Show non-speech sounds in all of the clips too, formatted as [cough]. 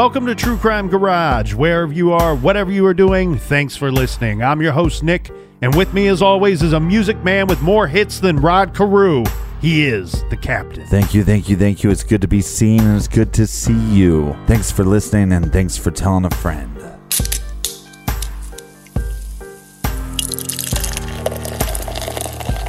Welcome to True Crime Garage. Wherever you are, whatever you are doing, thanks for listening. I'm your host, Nick, and with me, as always, is a music man with more hits than Rod Carew. He is the captain. Thank you, thank you, thank you. It's good to be seen and it's good to see you. Thanks for listening and thanks for telling a friend.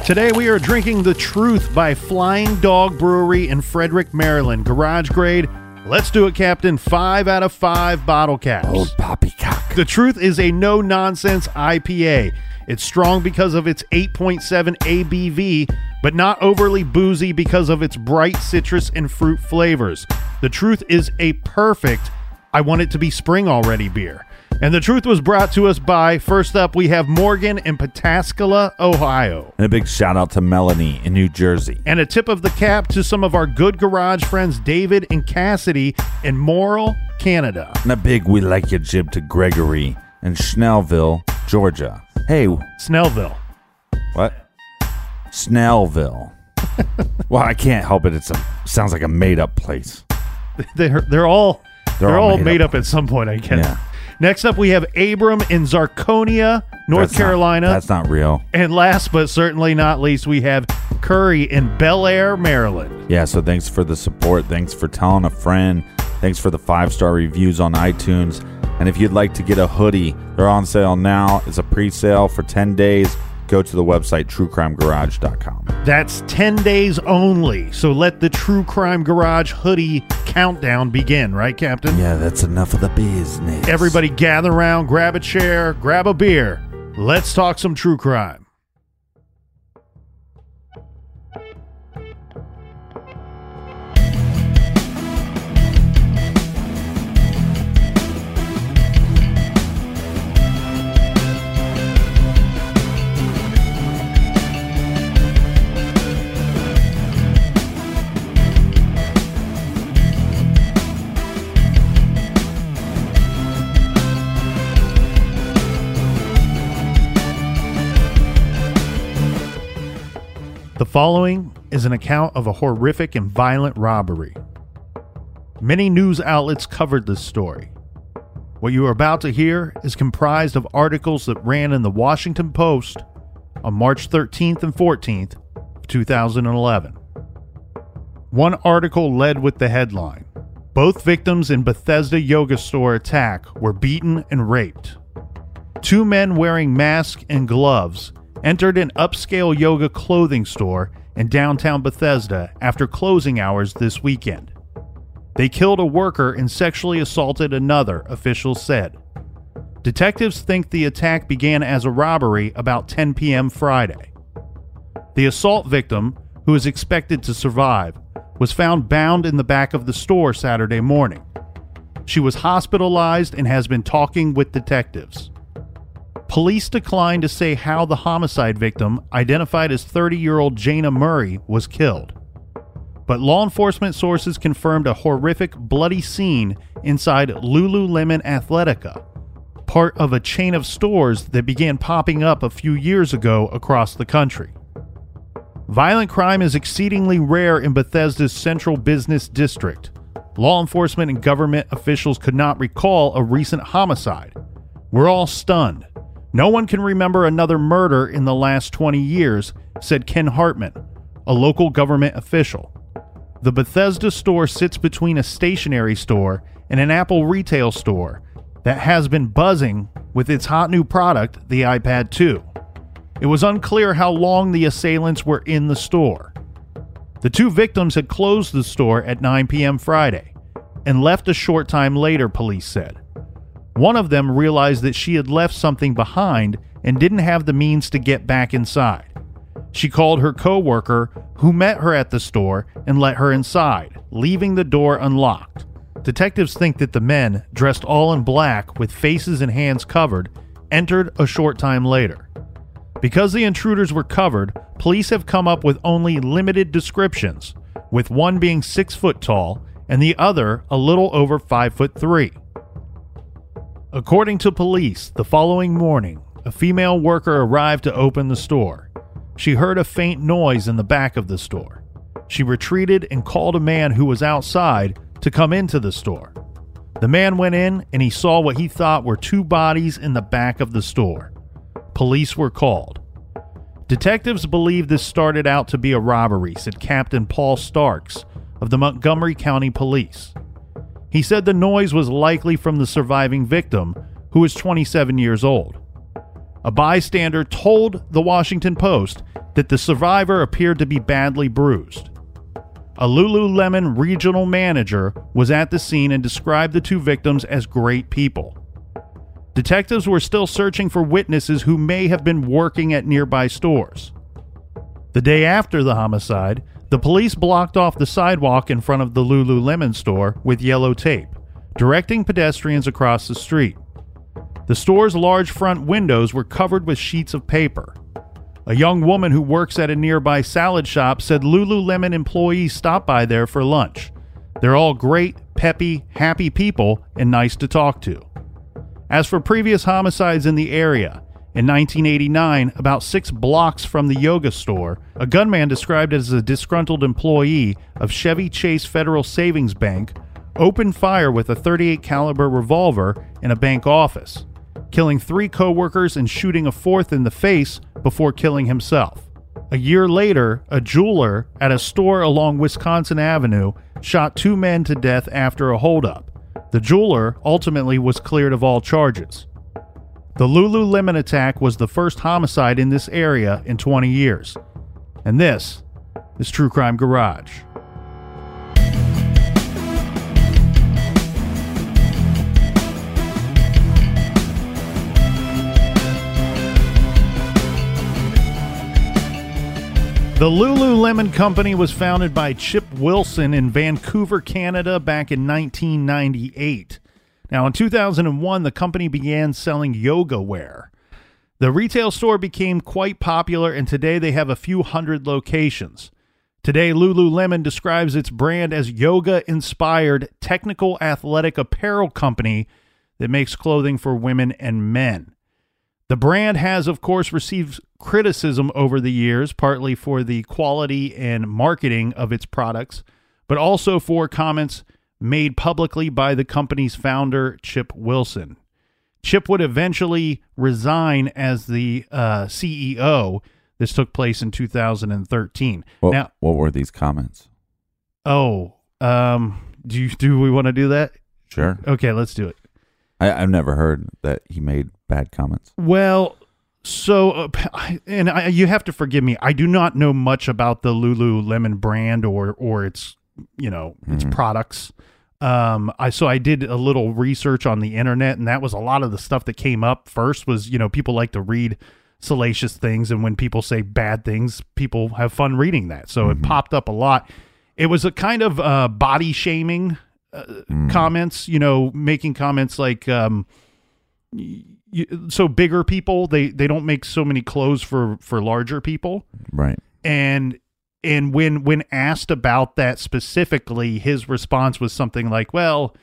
Today, we are drinking The Truth by Flying Dog Brewery in Frederick, Maryland. Garage grade. Let's do it, Captain. Five out of five bottle caps. Old poppycock. The truth is a no nonsense IPA. It's strong because of its 8.7 ABV, but not overly boozy because of its bright citrus and fruit flavors. The truth is a perfect, I want it to be spring already beer. And the truth was brought to us by, first up, we have Morgan in Pataskala, Ohio. And a big shout out to Melanie in New Jersey. And a tip of the cap to some of our good garage friends, David and Cassidy in Morrill, Canada. And a big we like your jib to Gregory in Snellville, Georgia. Hey, Snellville. what? Snellville. [laughs] well, I can't help it. It's a sounds like a made up place. They're, they're all they're, They're all, all made, made up. up. at some point, I guess. Yeah. Next up, we have Abram in Zirconia, North That's not- Carolina. that's not real. and last but certainly not least, we have Curry in Bel Air, Maryland. Yeah, so thanks for the support. Thanks for telling a friend. Thanks for the five star reviews on iTunes. And if you'd like to get a hoodie, they're on sale now. It's a pre sale for 10 days. Go to the website truecrimegarage.com. That's 10 days only. So let the True Crime Garage hoodie countdown begin, right, Captain? Yeah, that's enough of the business. Everybody gather around, grab a chair, grab a beer. Let's talk some true crime. The following is an account of a horrific and violent robbery. Many news outlets covered this story. What you are about to hear is comprised of articles that ran in the Washington Post on March 13th and 14th, of 2011. One article led with the headline Both victims in Bethesda yoga store attack were beaten and raped. Two men wearing masks and gloves entered an upscale yoga clothing store in downtown Bethesda after closing hours this weekend. They killed a worker and sexually assaulted another, officials said. Detectives think the attack began as a robbery about 10 p.m. Friday. The assault victim, who is expected to survive, was found bound in the back of the store Saturday morning. She was hospitalized and has been talking with detectives. Police declined to say how the homicide victim, identified as 30 year old Jayna Murray, was killed. But law enforcement sources confirmed a horrific, bloody scene inside Lululemon Athletica, part of a chain of stores that began popping up a few years ago across the country. Violent crime is exceedingly rare in Bethesda's central business district. Law enforcement and government officials could not recall a recent homicide. We're all stunned. No one can remember another murder in the last 20 years, said Ken Hartman, a local government official. The Bethesda store sits between a stationery store and an Apple retail store that has been buzzing with its hot new product, the iPad 2. It was unclear how long the assailants were in the store. The two victims had closed the store at 9 p.m. Friday and left a short time later, police said. One of them realized that she had left something behind and didn't have the means to get back inside. She called her coworker, who met her at the store, and let her inside, leaving the door unlocked. Detectives think that the men, dressed all in black with faces and hands covered, entered a short time later. Because the intruders were covered, police have come up with only limited descriptions, with one being six foot tall and the other a little over five foot three. According to police, the following morning, a female worker arrived to open the store. She heard a faint noise in the back of the store. She retreated and called a man who was outside to come into the store. The man went in and he saw what he thought were two bodies in the back of the store. Police were called. Detectives believe this started out to be a robbery, said Captain Paul Starks of the Montgomery County Police. He said the noise was likely from the surviving victim, who was 27 years old. A bystander told the Washington Post that the survivor appeared to be badly bruised. A Lululemon regional manager was at the scene and described the two victims as great people. Detectives were still searching for witnesses who may have been working at nearby stores. The day after the homicide, the police blocked off the sidewalk in front of the Lululemon store with yellow tape, directing pedestrians across the street. The store's large front windows were covered with sheets of paper. A young woman who works at a nearby salad shop said Lululemon employees stop by there for lunch. They're all great, peppy, happy people and nice to talk to. As for previous homicides in the area, in 1989, about six blocks from the yoga store, a gunman described as a disgruntled employee of Chevy Chase Federal Savings Bank opened fire with a 38 caliber revolver in a bank office, killing three coworkers and shooting a fourth in the face before killing himself. A year later, a jeweler at a store along Wisconsin Avenue shot two men to death after a holdup. The jeweler ultimately was cleared of all charges. The Lululemon attack was the first homicide in this area in 20 years. And this is True Crime Garage. The Lululemon Company was founded by Chip Wilson in Vancouver, Canada back in 1998. Now, in 2001, the company began selling yoga wear. The retail store became quite popular, and today they have a few hundred locations. Today, Lululemon describes its brand as yoga inspired technical athletic apparel company that makes clothing for women and men. The brand has, of course, received criticism over the years, partly for the quality and marketing of its products, but also for comments made publicly by the company's founder, Chip Wilson. Chip would eventually resign as the uh, CEO. This took place in 2013. What, now, what were these comments? oh, um, do you, do we want to do that? Sure. Okay, let's do it. I, I've never heard that he made bad comments. Well, so uh, and I, you have to forgive me. I do not know much about the Lululemon brand or or its you know its products. Um, I so I did a little research on the internet, and that was a lot of the stuff that came up first. Was you know people like to read salacious things, and when people say bad things, people have fun reading that. So it popped up a lot. It was a kind of uh, body shaming uh, comments, you know, making comments like, um, y- y- so bigger people they they don't make so many clothes for for larger people, Right. and and when when asked about that specifically, his response was something like, "Well,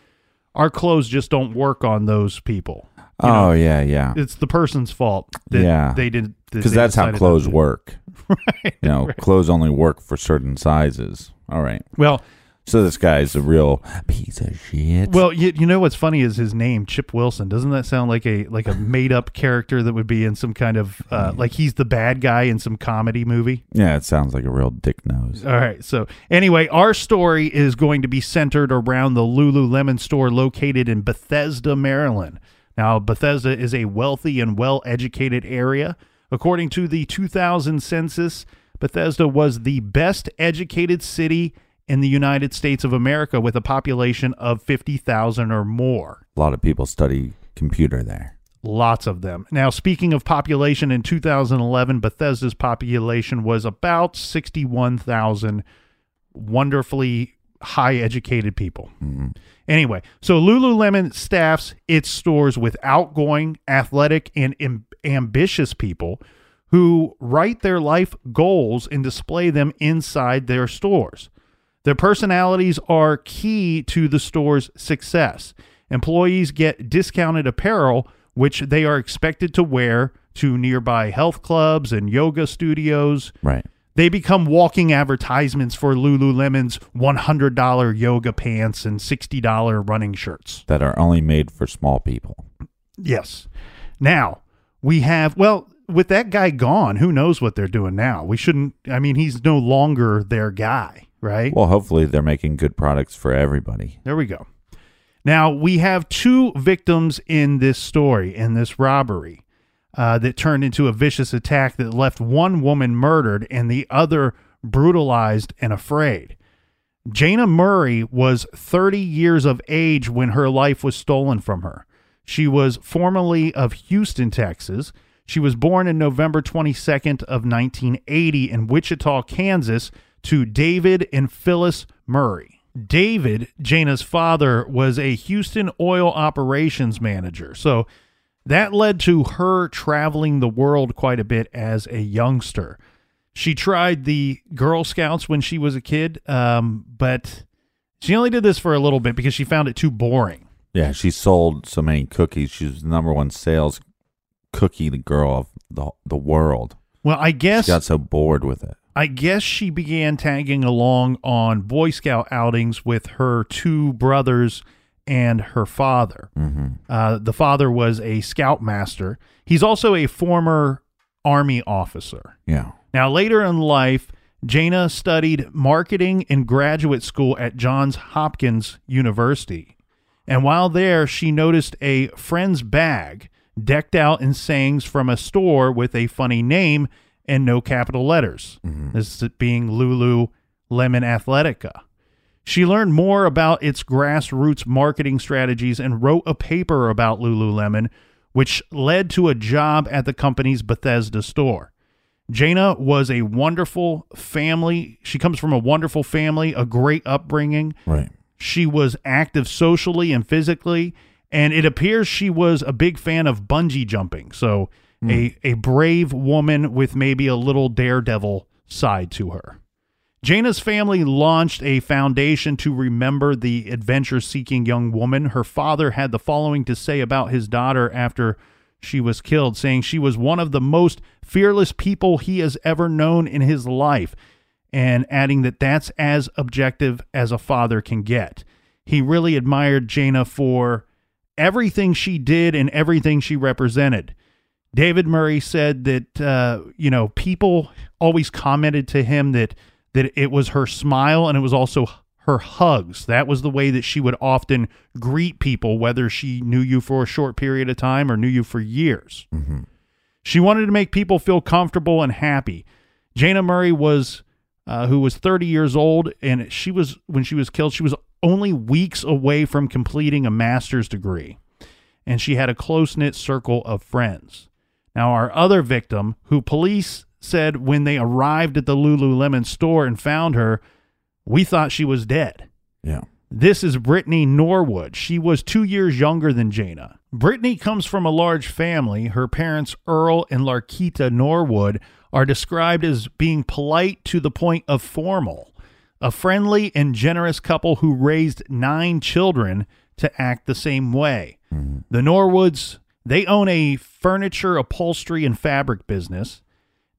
our clothes just don't work on those people. You oh, know, oh yeah, yeah. it's the person's fault that Yeah. they did Because that's how clothes work. right [laughs] You know, clothes only work for certain sizes. All right. well So this guy's a real piece of shit. well you, you know what's funny is his name chip wilson doesn't that sound like a like a made up character that would be in some kind of uh like he's the bad guy in some comedy movie yeah, it sounds like a real dick nose. All right. So, anyway, our story is going to be centered around the Lululemon store located in Bethesda, Maryland. Now, Bethesda is a wealthy and well educated area. According to the 2000 census, Bethesda was the best educated city in the United States of America with a population of 50,000 or more. A lot of people study computer there. Lots of them. Now, speaking of population, in 2011, Bethesda's population was about 61,000 wonderfully high educated people. Mm-hmm. Anyway, so Lululemon staffs its stores with outgoing, athletic, and am- ambitious people who write their life goals and display them inside their stores. Their personalities are key to the store's success. Employees get discounted apparel, which they are expected to wear to nearby health clubs and yoga studios. Right. They become walking advertisements for Lululemon's $100 yoga pants and $60 running shirts. That are only made for small people. Yes. Now, we have, well, with that guy gone, who knows what they're doing now? We shouldn't, I mean, he's no longer their guy, right? Well, hopefully they're making good products for everybody. There we go. Now, we have two victims in this story, in this robbery, uh, that turned into a vicious attack that left one woman murdered and the other brutalized and afraid. Jayna Murray was 30 years of age when her life was stolen from her. She was formerly of Houston, Texas. She was born in November 22nd of 1980 in Wichita, Kansas to David and Phyllis Murray. David, Jayna's father, was a Houston oil operations manager. So that led to her traveling the world quite a bit as a youngster. She tried the Girl Scouts when she was a kid, um, but she only did this for a little bit because she found it too boring. Yeah, she sold so many cookies. She was the number one sales cookie girl of the the world. Well, I guess She got so bored with it. I guess she began tagging along on Boy Scout outings with her two brothers and her father. Uh, the father was a scoutmaster. He's also a former Army officer. Yeah. Now, later in life, Jayna studied marketing in graduate school at Johns Hopkins University. And while there, she noticed a friend's bag decked out in sayings from a store with a funny name and no capital letters. Mm-hmm. This is being Lulu Lemon Athletica. She learned more about its grassroots marketing strategies and wrote a paper about Lululemon, which led to a job at the company's Bethesda store. Jana was a wonderful family. She comes from a wonderful family, a great upbringing. Right. She was active socially and physically, and it appears she was a big fan of bungee jumping. So, a, hmm. a brave woman with maybe a little daredevil side to her. Jayna's family launched a foundation to remember the adventure seeking young woman. Her father had the following to say about his daughter after she was killed, saying she was one of the most fearless people he has ever known in his life, and adding that that's as objective as a father can get. He really admired Jayna for everything she did and everything she represented. David Murray said that uh, you know people always commented to him that that it was her smile and it was also her hugs. That was the way that she would often greet people, whether she knew you for a short period of time or knew you for years. She wanted to make people feel comfortable and happy. Jayna Murray was, uh, who was 30 years old, and she was when she was killed. She was only weeks away from completing a master's degree, and she had a close knit circle of friends. Now, our other victim, who police said when they arrived at the Lululemon store and found her, we thought she was dead. Yeah. This is Brittany Norwood. She was two years younger than Jayna. Brittany comes from a large family. Her parents, Earl and Larkita Norwood, are described as being polite to the point of formal, a friendly and generous couple who raised nine children to act the same way. Mm-hmm. The Norwoods, they own a furniture, upholstery, and fabric business.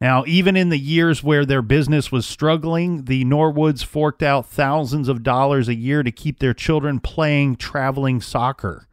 Now, even in the years where their business was struggling, the Norwoods forked out thousands of dollars a year to keep their children playing traveling soccer.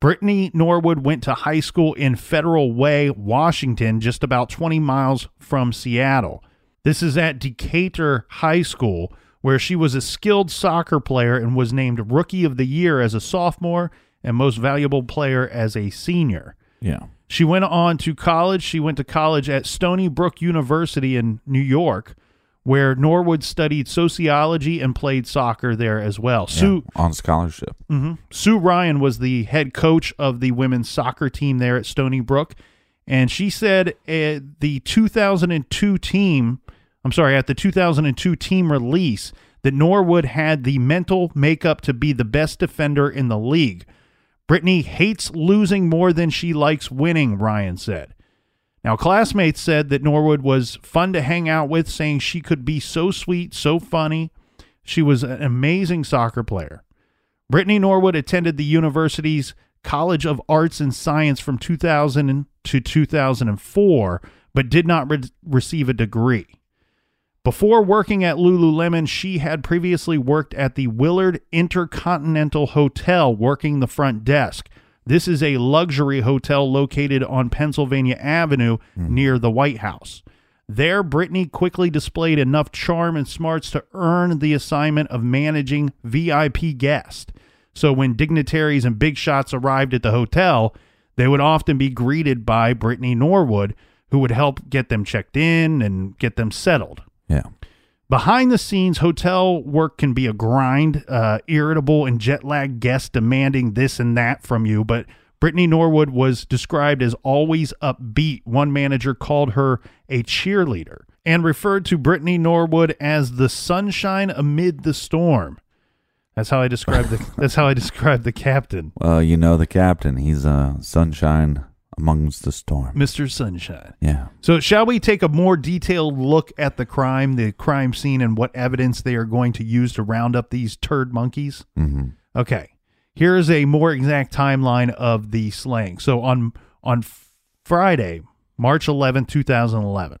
Brittany Norwood went to high school in Federal Way, Washington, just about 20 miles from Seattle. This is at Decatur High School, where she was a skilled soccer player and was named Rookie of the Year as a sophomore and Most Valuable Player as a senior. Yeah. She went on to college. She went to college at Stony Brook University in New York, where Norwood studied sociology and played soccer there as well. Sue on scholarship. Sue Ryan was the head coach of the women's soccer team there at Stony Brook, and she said uh, the 2002 team, I'm sorry, at the 2002 team release, that Norwood had the mental makeup to be the best defender in the league. Brittany hates losing more than she likes winning, Ryan said. Now, classmates said that Norwood was fun to hang out with, saying she could be so sweet, so funny. She was an amazing soccer player. Brittany Norwood attended the university's College of Arts and Science from 2000 to 2004, but did not re- receive a degree. Before working at Lululemon, she had previously worked at the Willard Intercontinental Hotel, working the front desk. This is a luxury hotel located on Pennsylvania Avenue hmm. near the White House. There, Brittany quickly displayed enough charm and smarts to earn the assignment of managing VIP guests. So when dignitaries and big shots arrived at the hotel, they would often be greeted by Brittany Norwood, who would help get them checked in and get them settled. Yeah. Behind the scenes, hotel work can be a grind, uh, irritable and jet lagged guests demanding this and that from you. But Brittany Norwood was described as always upbeat. One manager called her a cheerleader and referred to Brittany Norwood as the sunshine amid the storm. That's how I describe the. [laughs] that's how I describe the captain, Well, you know the captain. He's uh, sunshine amongst the storm. Mister Sunshine. Yeah. So, shall we take a more detailed look at the crime, the crime scene, and what evidence they are going to use to round up these turd monkeys? Mm-hmm. Okay. Here is a more exact timeline of the slaying. So on on Friday, March 11, 2011.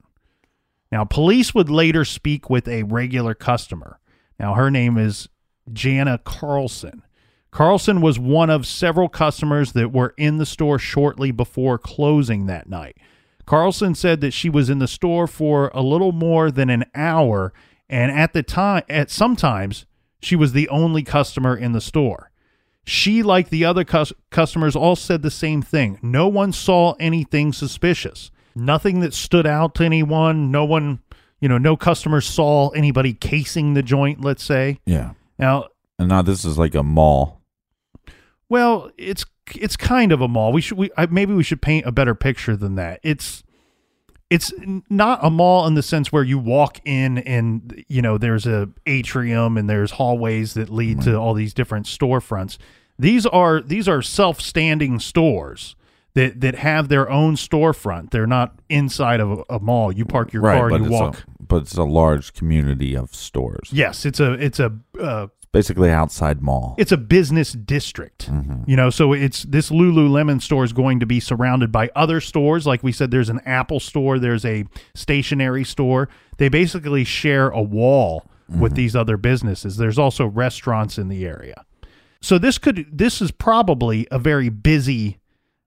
Now, police would later speak with a regular customer. Now, her name is Jana Carlson. Carlson was one of several customers that were in the store shortly before closing that night. Carlson said that she was in the store for a little more than an hour, and at the time, at sometimes, she was the only customer in the store. She, like the other cus- customers, all said the same thing. No one saw anything suspicious. Nothing that stood out to anyone. No one, you know, no customer saw anybody casing the joint, let's say. Yeah. Now, And now this is like a mall. Well, it's it's kind of a mall. We should we I, maybe we should paint a better picture than that. It's it's not a mall in the sense where you walk in and you know there's a atrium and there's hallways that lead to all these different storefronts. These are these are self-standing stores that that have their own storefront. They're not inside of a, a mall. You park your car but and you it's walk. A, but it's a large community of stores. yes, it's a it's a uh, Basically outside mall. it's a business district mm-hmm. you know so it's this lululemon store is going to be surrounded by other stores. Like we said there's an apple store there's a stationery store. They basically share a wall with mm-hmm. these other businesses. There's also restaurants in the area. So this could this is probably a very busy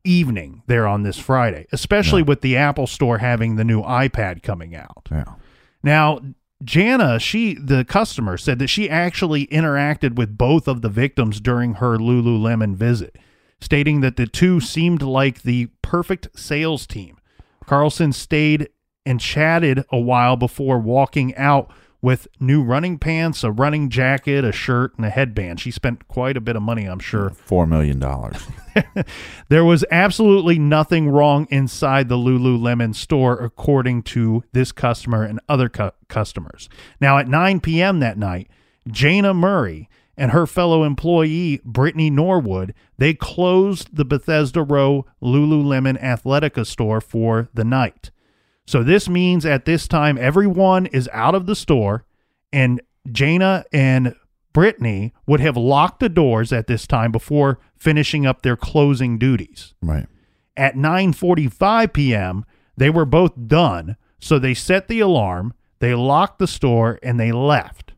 evening there on this friday especially with the apple store having the new ipad coming out. Yeah. now, Jana, she the customer said that she actually interacted with both of the victims during her Lululemon visit, stating that the two seemed like the perfect sales team. Carlson stayed and chatted a while before walking out with new running pants, a running jacket, a shirt, and a headband. She spent quite a bit of money, I'm sure. Four million dollars. [laughs] [laughs] There was absolutely nothing wrong inside the Lululemon store, according to this customer and other cu- customers. Now, at 9 p.m. that night, Jayna Murray, and her fellow employee, Brittany Norwood, they closed the Bethesda Row Lululemon Athletica store for the night. So this means at this time, everyone is out of the store, and Jayna and Brittany would have locked the doors at this time before finishing up their closing duties. Right. At 9:45 p.m., they were both done, so they set the alarm, they locked the store and they left.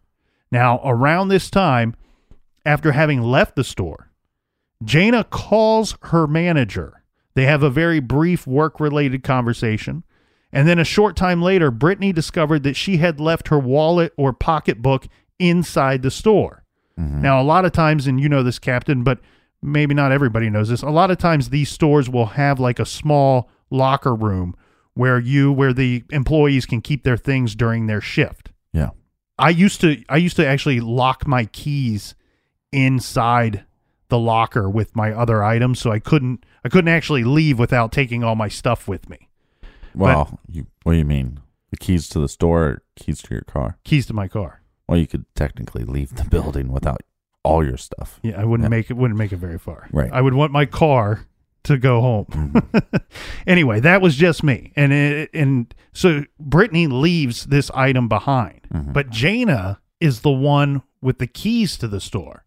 Now, around this time, after having left the store, Jayna calls her manager. They have a very brief work-related conversation. And then a short time later, Brittany discovered that she had left her wallet or pocketbook inside the store. Mm-hmm. Now, a lot of times, and you know this, Captain, but maybe not everybody knows this. A lot of times, these stores will have like a small locker room where you, where the employees can keep their things during their shift. Yeah. I used to, I used to actually lock my keys inside the locker with my other items, so I couldn't, I couldn't actually leave without taking all my stuff with me. Well, you what do you mean? The keys to the store, or keys to your car? Keys to my car. Well, you could technically leave the building without all your stuff. Yeah, I wouldn't Yeah. make it wouldn't make it very far. Right. Mm-hmm. I would want my car to go home. [laughs] anyway, that was just me. And it, and so Brittany leaves this item behind. Mm-hmm. But Jayna is the one with the keys to the store.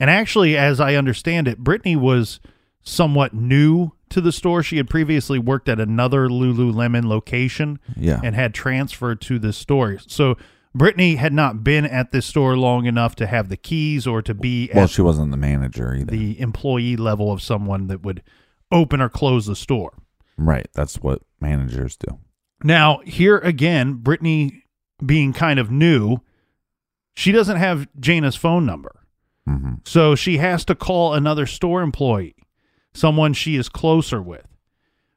And actually, as I understand it, Brittany was somewhat new to the store. She had previously worked at another Lululemon location Yeah. and had transferred to this store. So Brittany had not been at this store long enough to have the keys or to be well, at she wasn't the manager either. the employee level of someone that would open or close the store. right. That's what managers do. Now, here again, Brittany being kind of new, she doesn't have Jayna's phone number. hmm So she has to call another store employee, someone she is closer with.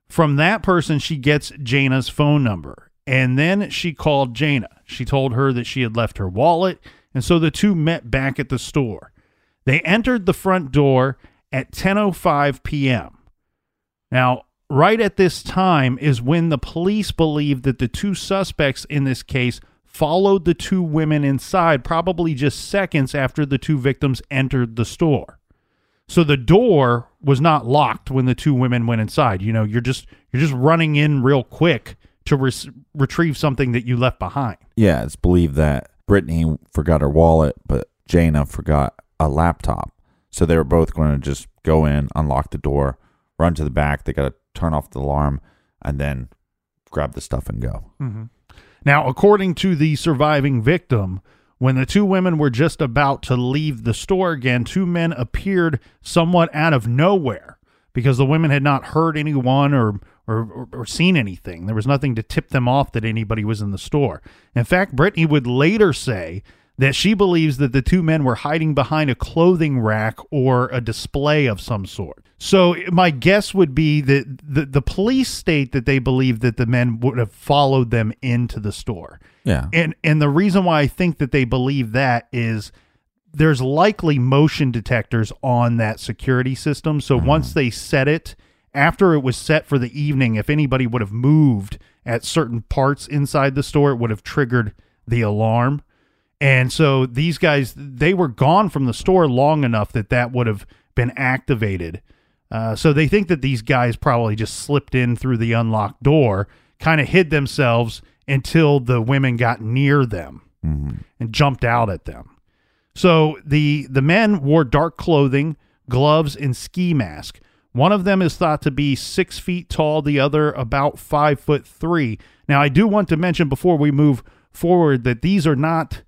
From that person, she gets Jayna's phone number. And then she called Jayna. She told her that she had left her wallet. And so the two met back at the store. They entered the front door at 10:05 p.m. Now, right at this time is when the police believe that the two suspects in this case followed the two women inside probably just seconds after the two victims entered the store. So the door was not locked when the two women went inside. You know, you're just you're just running in real quick to res- retrieve something that you left behind. Yeah, it's believed that Brittany forgot her wallet, but Jayna forgot a laptop. So they were both going to just go in, unlock the door, run to the back. They got to turn off the alarm, and then grab the stuff and go. Mm-hmm. Now, according to the surviving victim, when the two women were just about to leave the store again, two men appeared somewhat out of nowhere because the women had not heard anyone or, or, or, or seen anything. There was nothing to tip them off that anybody was in the store. In fact, Brittany would later say that she believes that the two men were hiding behind a clothing rack or a display of some sort. So my guess would be that the, the police state that they believe that the men would have followed them into the store. Yeah. And and the reason why I think that they believe that is there's likely motion detectors on that security system. So mm-hmm. once they set it, after it was set for the evening, if anybody would have moved at certain parts inside the store, it would have triggered the alarm. And so these guys, they were gone from the store long enough that that would have been activated. Uh, so they think that these guys probably just slipped in through the unlocked door, kind of hid themselves until the women got near them and jumped out at them. So the the men wore dark clothing, gloves, and ski mask. One of them is thought to be six feet tall, the other about five foot three. Now, I do want to mention before we move forward that these are not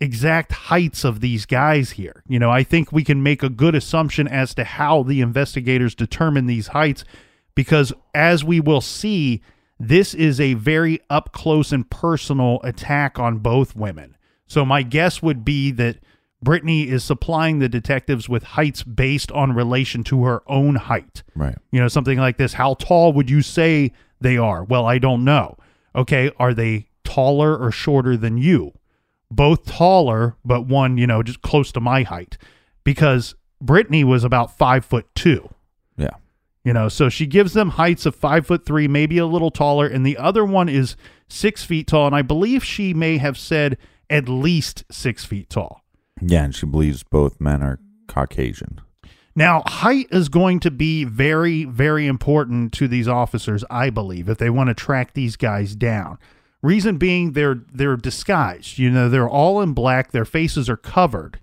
exact heights of these guys here. You know, I think we can make a good assumption as to how the investigators determine these heights because as we will see, this is a very up close and personal attack on both women. So my guess would be that Brittany is supplying the detectives with heights based on relation to her own height. Right. You know, something like this. How tall would you say they are? Well, I don't know. Okay, are they taller or shorter than you? Both taller, but one, you know, just close to my height. Because Brittany was about five foot two. Yeah. You know, so she gives them heights of five foot three, maybe a little taller, and the other one is six feet tall. And I believe she may have said at least six feet tall. Yeah, and she believes both men are Caucasian. Now, height is going to be very, very important to these officers, I believe, if they want to track these guys down. Reason being, they're they're disguised. You know, they're all in black. Their faces are covered.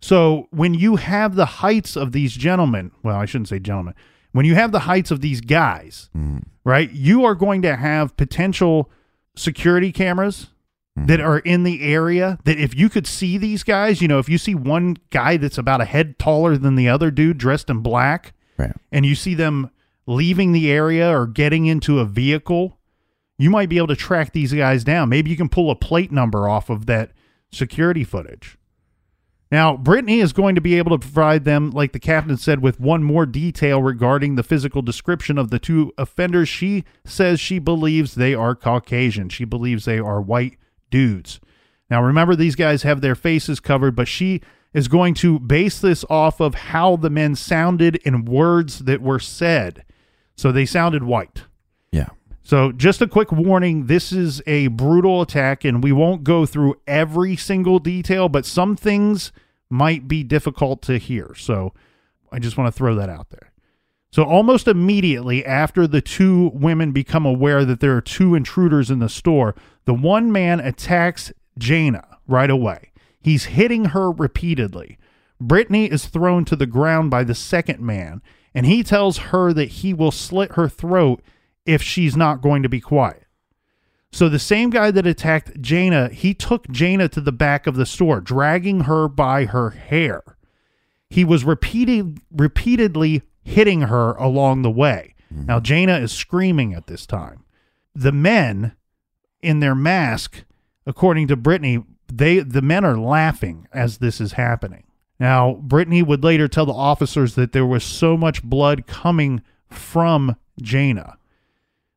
So when you have the heights of these gentlemen, well, I shouldn't say gentlemen. When you have the heights of these guys, mm-hmm. right, you are going to have potential security cameras that are in the area that if you could see these guys, you know, if you see one guy that's about a head taller than the other dude dressed in black, Right. and you see them leaving the area or getting into a vehicle, you might be able to track these guys down. Maybe you can pull a plate number off of that security footage. Now, Brittany is going to be able to provide them, like the captain said, with one more detail regarding the physical description of the two offenders. She says she believes they are Caucasian. She believes they are white dudes. Now, remember, these guys have their faces covered, but she is going to base this off of how the men sounded in words that were said. So they sounded white. Yeah. So, just a quick warning this is a brutal attack, and we won't go through every single detail, but some things might be difficult to hear. So, I just want to throw that out there. So, almost immediately after the two women become aware that there are two intruders in the store, the one man attacks Jayna right away. He's hitting her repeatedly. Brittany is thrown to the ground by the second man, and he tells her that he will slit her throat if she's not going to be quiet. So the same guy that attacked Jayna, he took Jayna to the back of the store, dragging her by her hair. He was repeated, repeatedly hitting her along the way. Mm-hmm. Now Jayna is screaming at this time. The men in their mask, according to Brittany, they the men are laughing as this is happening. Now, Brittany would later tell the officers that there was so much blood coming from Jayna.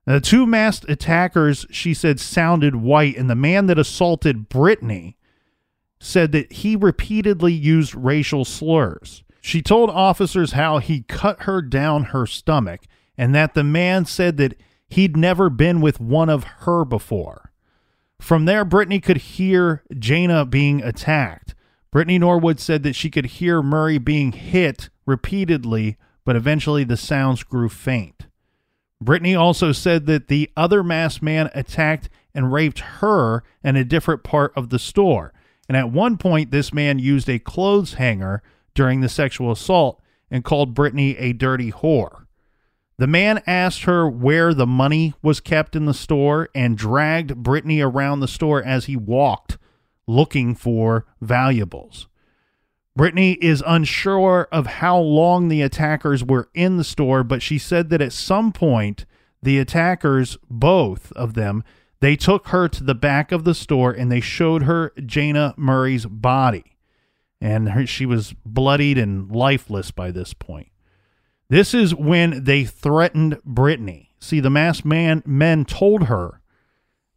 The two masked attackers, she said, sounded white, and the man that assaulted Brittany said that he repeatedly used racial slurs. She told officers how he cut her down her stomach and that the man said that he'd never been with one of her before. From there, Brittany could hear Jayna being attacked. Brittany Norwood said that she could hear Murray being hit repeatedly, but eventually the sounds grew faint. Brittany also said that the other masked man attacked and raped her in a different part of the store. And at one point, this man used a clothes hanger during the sexual assault and called Brittany a dirty whore. The man asked her where the money was kept in the store and dragged Brittany around the store as he walked, looking for valuables. Brittany is unsure of how long the attackers were in the store, but she said that at some point, the attackers, both of them, they took her to the back of the store and they showed her Jayna Murray's body. And her, she was bloodied and lifeless by this point. This is when they threatened Brittany. See, the masked man men told her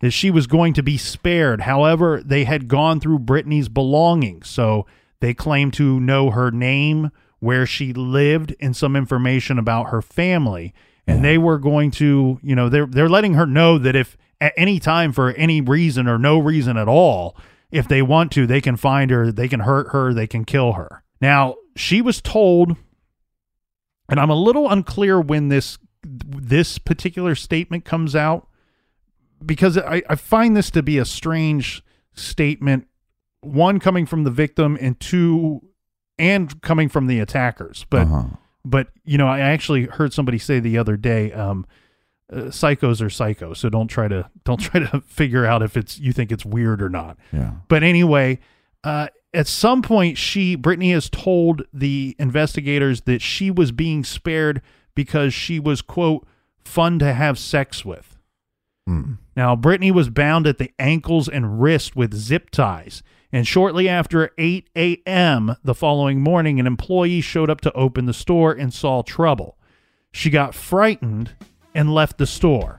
that she was going to be spared. However, they had gone through Brittany's belongings, so they claimed to know her name, where she lived, and some information about her family. And they were going to, you know, they're they're letting her know that if at any time for any reason or no reason at all, if they want to, they can find her, they can hurt her, they can kill her. Now, she was told and I'm a little unclear when this this particular statement comes out because I, I find this to be a strange statement. One coming from the victim, and two, and coming from the attackers. But Uh-huh. but you know, I actually heard somebody say the other day, um, uh, psychos are psychos, so don't try to don't try to [laughs] figure out if it's you think it's weird or not. Yeah. But anyway, uh, at some point, she Brittany has told the investigators that she was being spared because she was quote fun to have sex with. Now, Brittany was bound at the ankles and wrist with zip ties. And shortly after 8 a.m. the following morning, an employee showed up to open the store and saw trouble. She got frightened and left the store.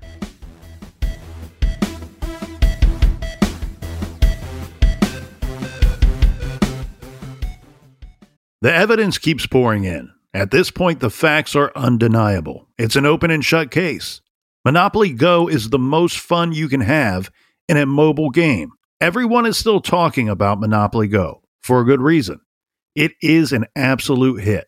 The evidence keeps pouring in. At this point, the facts are undeniable. It's an open and shut case. Monopoly Go is the most fun you can have in a mobile game. Everyone is still talking about Monopoly Go. for a good reason. It is an absolute hit.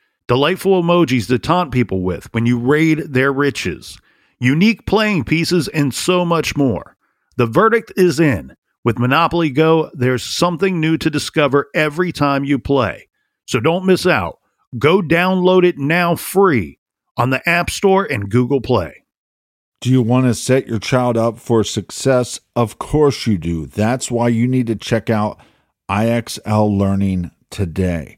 Delightful emojis to taunt people with when you raid their riches. Unique playing pieces and so much more. The verdict is in. With Monopoly Go, there's something new to discover every time you play. So don't miss out. Go download it now free on the App Store and Google Play. Do you want to set your child up for success? Of course you do. That's why you need to check out IXL Learning today.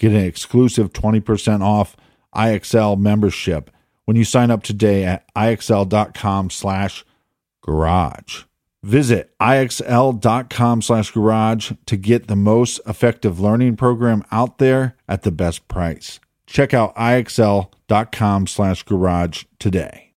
get an exclusive 20% off IXL membership when you sign up today at IXL.com slash garage. Visit IXL.com slash garage to get the most effective learning program out there at the best price. Check out IXL.com slash garage today.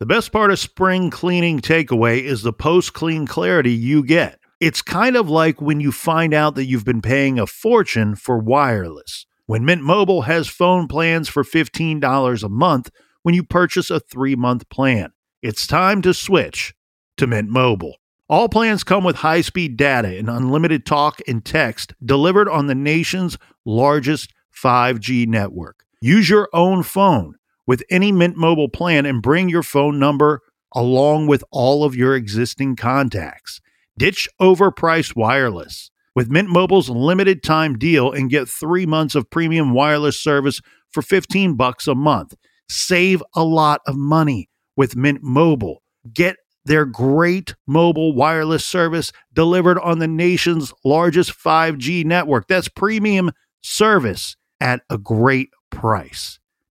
The best part of spring cleaning takeaway is the post clean clarity you get. It's kind of like when you find out that you've been paying a fortune for wireless. When Mint Mobile has phone plans for $15 a month when you purchase a three month plan, it's time to switch to Mint Mobile. All plans come with high speed data and unlimited talk and text delivered on the nation's largest 5G network. Use your own phone with any Mint Mobile plan and bring your phone number along with all of your existing contacts. Ditch overpriced wireless. With Mint Mobile's limited time deal and get 3 months of premium wireless service for 15 bucks a month. Save a lot of money with Mint Mobile. Get their great mobile wireless service delivered on the nation's largest 5G network. That's premium service at a great price.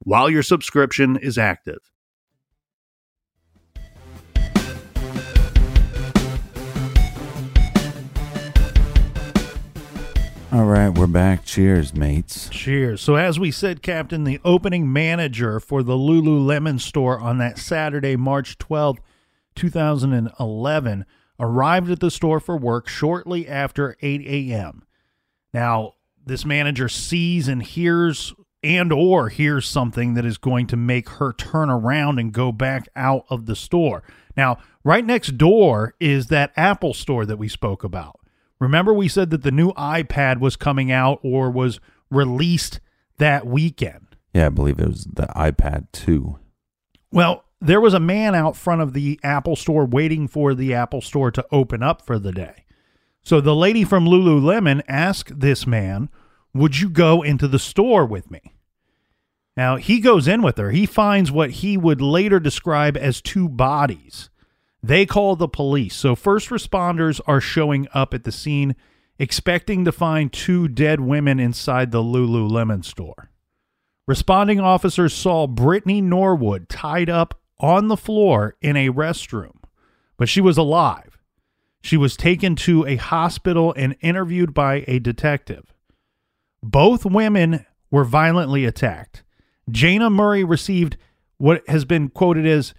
while your subscription is active. All right, we're back. Cheers, mates. Cheers. So, as we said, Captain, the opening manager for the Lululemon store on that Saturday, March 12th, 2011, arrived at the store for work shortly after 8 a.m. Now, this manager sees and hears and or hears something that is going to make her turn around and go back out of the store. Now, right next door is that Apple store that we spoke about. Remember, we said that the new iPad was coming out or was released that weekend. Yeah, I believe it was the iPad 2. Well, there was a man out front of the Apple store waiting for the Apple store to open up for the day. So the lady from Lululemon asked this man, Would you go into the store with me? Now, he goes in with her. He finds what he would later describe as two bodies. They call the police. So, first responders are showing up at the scene, expecting to find two dead women inside the Lululemon store. Responding officers saw Brittany Norwood tied up on the floor in a restroom, but she was alive. She was taken to a hospital and interviewed by a detective. Both women were violently attacked. Jayna Murray received what has been quoted as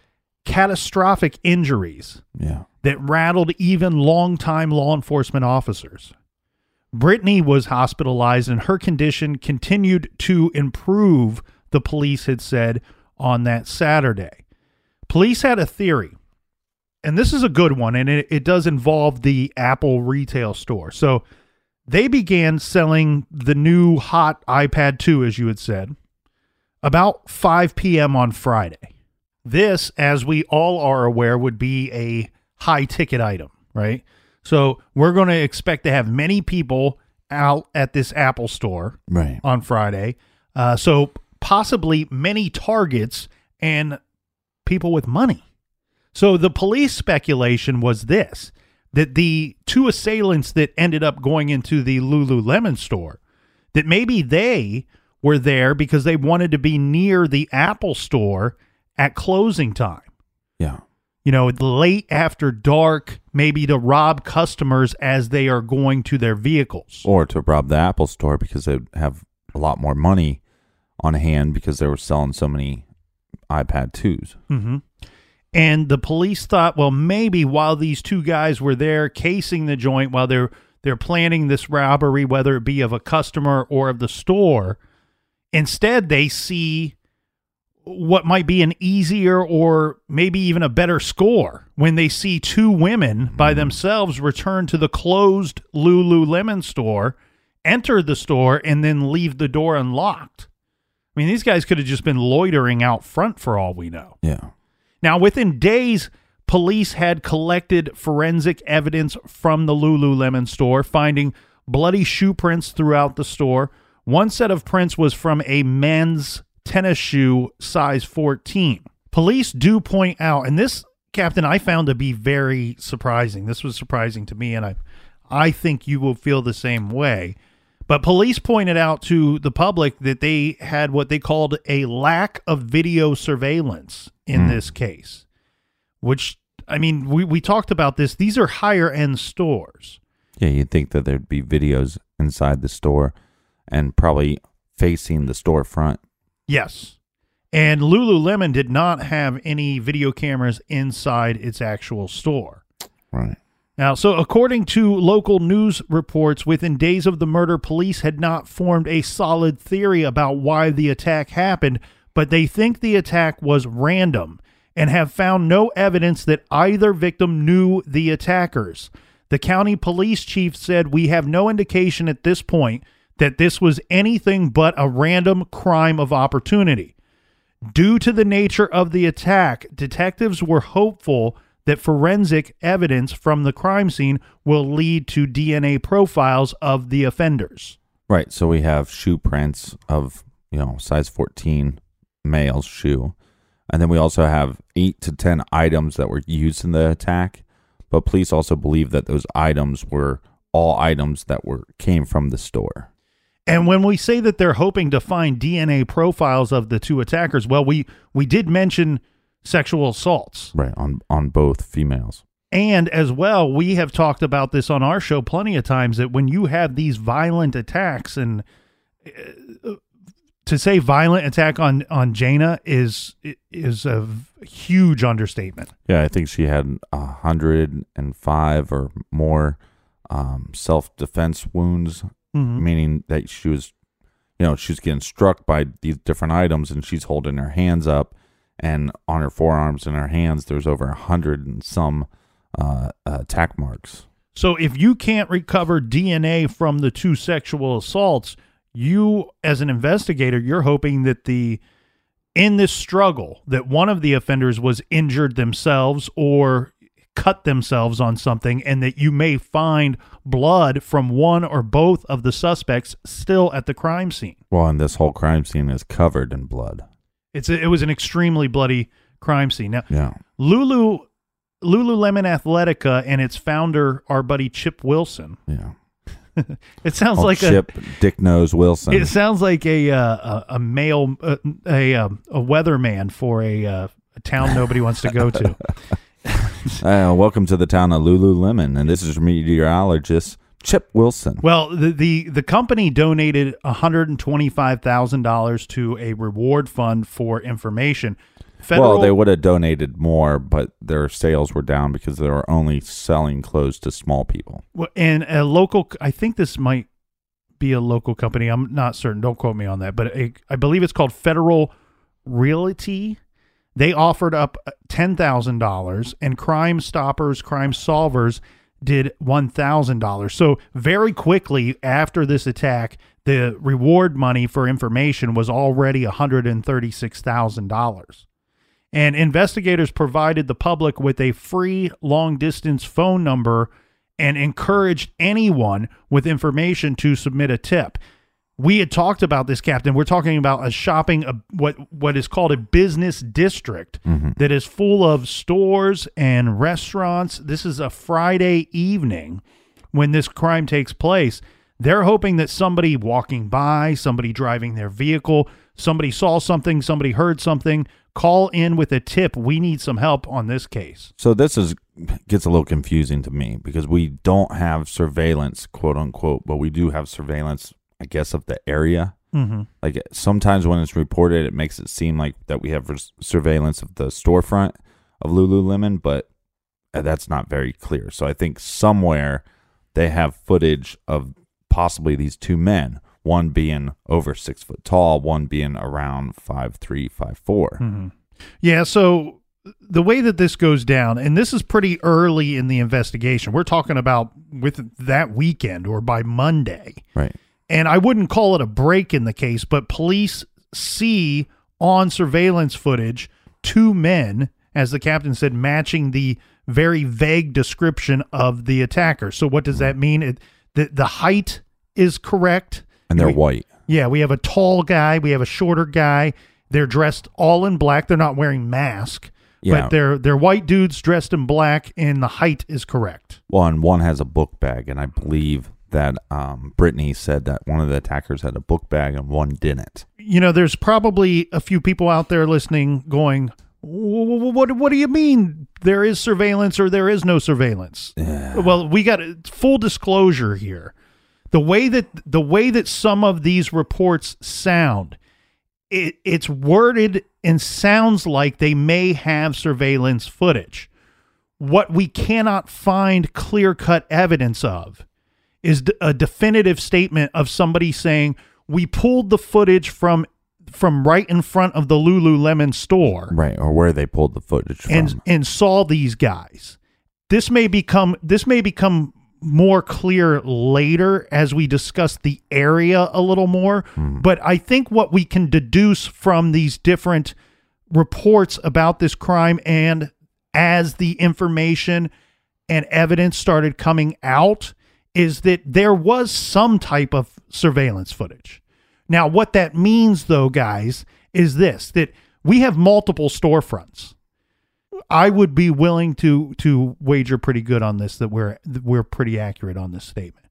catastrophic injuries Yeah. that rattled even longtime law enforcement officers. Brittany was hospitalized and her condition continued to improve, the police had said on that Saturday. Police had a theory, and this is a good one, and it, it does involve the Apple retail store. So they began selling the new hot iPad 2, as you had said, about 5 p.m. on Friday. This, as we all are aware, would be a high ticket item, right? So we're going to expect to have many people out at this Apple store Right. on Friday. Uh, so possibly many targets and people with money. So the police speculation was this that the two assailants that ended up going into the Lululemon store, that maybe they were there because they wanted to be near the Apple store at closing time Yeah. you know, late after dark, maybe to rob customers as they are going to their vehicles. Or to rob the Apple store because they have a lot more money on hand because they were selling so many iPad 2s. hmm And the police thought, well, maybe while these two guys were there casing the joint, while they're they're planning this robbery, whether it be of a customer or of the store, instead they see what might be an easier or maybe even a better score when they see two women by hmm. themselves return to the closed Lululemon store, enter the store, and then leave the door unlocked. I mean, these guys could have just been loitering out front for all we know. Yeah. Now, within days, police had collected forensic evidence from the Lululemon store, finding bloody shoe prints throughout the store. One set of prints was from a men's tennis shoe size 14. Police do point out, and this, Captain, I found to be very surprising. This was surprising to me, and I, I think you will feel the same way. But police pointed out to the public that they had what they called a lack of video surveillance in hmm. this case, which, I mean, we, we talked about this. These are higher end stores. Yeah, you'd think that there'd be videos inside the store and probably facing the storefront. Yes. And Lululemon did not have any video cameras inside its actual store. Right. Now, so according to local news reports, within days of the murder, police had not formed a solid theory about why the attack happened, but they think the attack was random and have found no evidence that either victim knew the attackers. The county police chief said, We have no indication at this point that this was anything but a random crime of opportunity. Due to the nature of the attack, detectives were hopeful that forensic evidence from the crime scene will lead to DNA profiles of the offenders. Right. So we have shoe prints of, you know, size 14 male's shoe. And then we also have eight to 10 items that were used in the attack. But police also believe that those items were all items that were came from the store. And when we say that they're hoping to find DNA profiles of the two attackers, well, we we did mention sexual assaults. Right. On on both females. And as well, we have talked about this on our show plenty of times that when you have these violent attacks and uh, to say violent attack on on Jayna is is a huge understatement. Yeah, I think she had a hundred and five or more um, self defense wounds, Mhm. meaning that she was, you know, she was getting struck by these different items, and she's holding her hands up, and on her forearms and her hands, there's over a hundred and some uh, attack marks. So if you can't recover DNA from the two sexual assaults, you as an investigator, you're hoping that the in this struggle that one of the offenders was injured themselves or cut themselves on something and that you may find blood from one or both of the suspects still at the crime scene. Well, and this whole crime scene is covered in blood. It's a, it was an extremely bloody crime scene. Now, Yeah. Lulu Lululemon Athletica and its founder, our buddy Chip Wilson. Yeah. [laughs] It sounds Oh, like Chip Dick Nose Wilson. it sounds like a uh, a, a male uh, a um, a weatherman for a, uh, a town nobody wants to go to. [laughs] Uh, welcome to the town of Lululemon, and this is meteorologist Chip Wilson. Well, the the, the company donated one hundred and twenty five thousand dollars to a reward fund for information. Federal, well, they would have donated more, but their sales were down because they were only selling clothes to small people. Well, and a local i think this might be a local company i'm not certain don't quote me on that but a, i believe it's called federal realty they offered up $10000 and crime stoppers crime solvers did $1000 so very quickly after this attack the reward money for information was already $136000 and investigators provided the public with a free long distance phone number and encouraged anyone with information to submit a tip. We had talked about this, Captain. We're talking about a shopping, a, what what is called a business district mm-hmm. that is full of stores and restaurants. This is a Friday evening when this crime takes place. They're hoping that somebody walking by, somebody driving their vehicle, somebody saw something, somebody heard something, call in with a tip. We need some help on this case. So this is gets a little confusing to me because we don't have surveillance, quote unquote, but we do have surveillance, I guess, of the area. Mm-hmm. Like sometimes when it's reported, it makes it seem like that we have res- surveillance of the storefront of Lululemon, but uh, that's not very clear. So I think somewhere they have footage of possibly these two men, one being over six foot tall, one being around five three, five four. Yeah, so the way that this goes down, and this is pretty early in the investigation. We're talking about with that weekend or by Monday. Right. And I wouldn't call it a break in the case, but police see on surveillance footage two men, as the captain said, matching the very vague description of the attacker. So what does that mean? It, the the height is correct. And they're We- white. yeah, we have a tall guy, we have a shorter guy. They're dressed all in black. They're not wearing mask, Yeah. but they're they're white dudes dressed in black, and the height is correct. Well, and one has a book bag, and I believe that um, Brittany said that one of the attackers had a book bag and one didn't. You know, there's probably a few people out there listening going, "Wh- wh- "What? What do you mean there is surveillance or there is no surveillance?" Well, we got full disclosure here. the way that the way that some of these reports sound, it, it's worded and sounds like they may have surveillance footage. What we cannot find clear cut evidence of is d- a definitive statement of somebody saying we pulled the footage from from right in front of the Lululemon store Right, or where they pulled the footage from. and and saw these guys. This may become this may become more clear later as we discuss the area a little more, hmm. but I think what we can deduce from these different reports about this crime and as the information and evidence started coming out is that there was some type of surveillance footage. Now, what that means, though, guys, is this that we have multiple storefronts. I would be willing to to wager pretty good on this that we're that we're pretty accurate on this statement.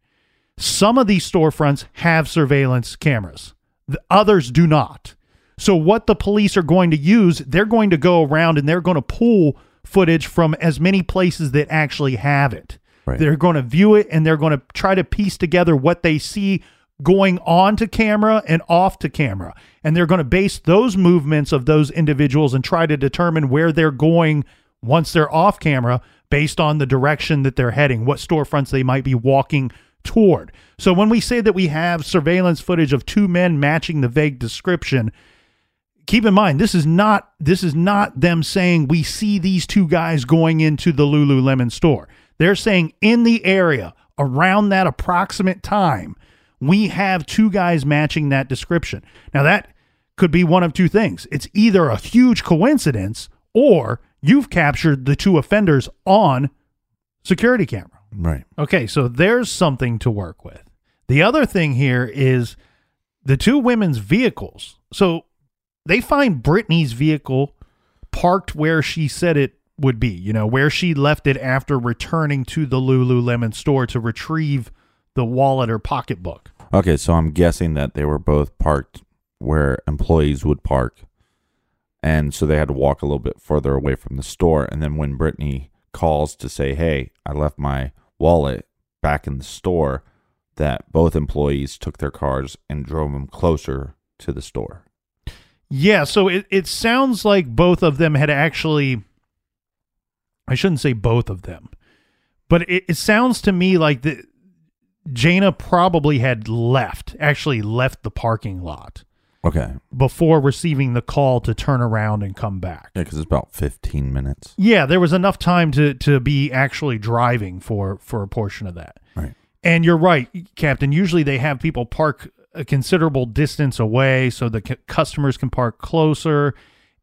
Some of these storefronts have surveillance cameras. The others do not. So what the police are going to use, they're going to go around and they're going to pull footage from as many places that actually have it. Right. They're going to view it and they're going to try to piece together what they see going on to camera and off to camera. And they're going to base those movements of those individuals and try to determine where they're going once they're off camera based on the direction that they're heading, what storefronts they might be walking toward. So when we say that we have surveillance footage of two men matching the vague description, keep in mind this is not this is not them saying we see these two guys going into the Lululemon store. They're saying in the area around that approximate time, we have two guys matching that description. Now that could be one of two things. It's either a huge coincidence or you've captured the two offenders on security camera. right. Okay, so there's something to work with. The other thing here is the two women's vehicles. So they find Brittany's vehicle parked where she said it would be, you know, where she left it after returning to the Lululemon store to retrieve the wallet or pocketbook. Okay, so I'm guessing that they were both parked where employees would park. And so they had to walk a little bit further away from the store. And then when Brittany calls to say, hey, I left my wallet back in the store, that both employees took their cars and drove them closer to the store. Yeah, so it, it sounds like both of them had actually I shouldn't say both of them, but it, it sounds to me like the Jayna probably had left, actually left the parking lot Okay. before receiving the call to turn around and come back. Yeah, because it's about 15 minutes. Yeah, there was enough time to to be actually driving for for a portion of that. Right. And you're right, Captain. Usually they have people park a considerable distance away so the c- customers can park closer.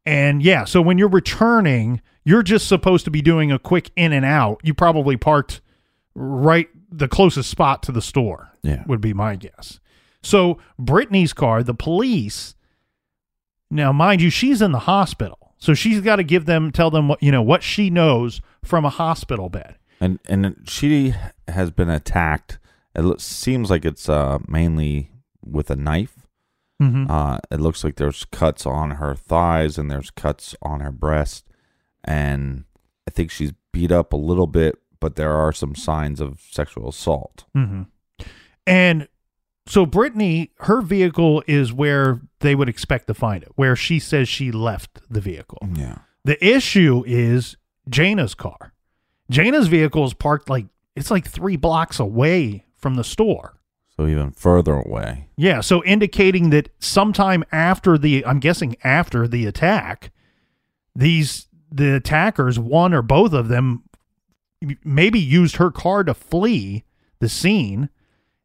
And yeah, so when you're returning, you're just supposed to be doing a quick in and out. You probably parked right the closest spot to the store. Yeah. Would be my guess. So Brittany's car, the police, now mind you, she's in the hospital. So she's got to give them tell them what you know what she knows from a hospital bed. And and she has been attacked. It seems like it's uh, mainly with a knife. Mm-hmm. Uh, it looks like there's cuts on her thighs and there's cuts on her breast, and I think she's beat up a little bit, but there are some signs of sexual assault. Mm-hmm. And so Brittany, her vehicle is where they would expect to find it, where she says she left the vehicle. Yeah, The issue is Jayna's car. Jayna's vehicle is parked like it's like three blocks away from the store. so even further away. Yeah, so indicating that sometime after the I'm guessing after the attack, these the attackers, one or both of them maybe used her car to flee the scene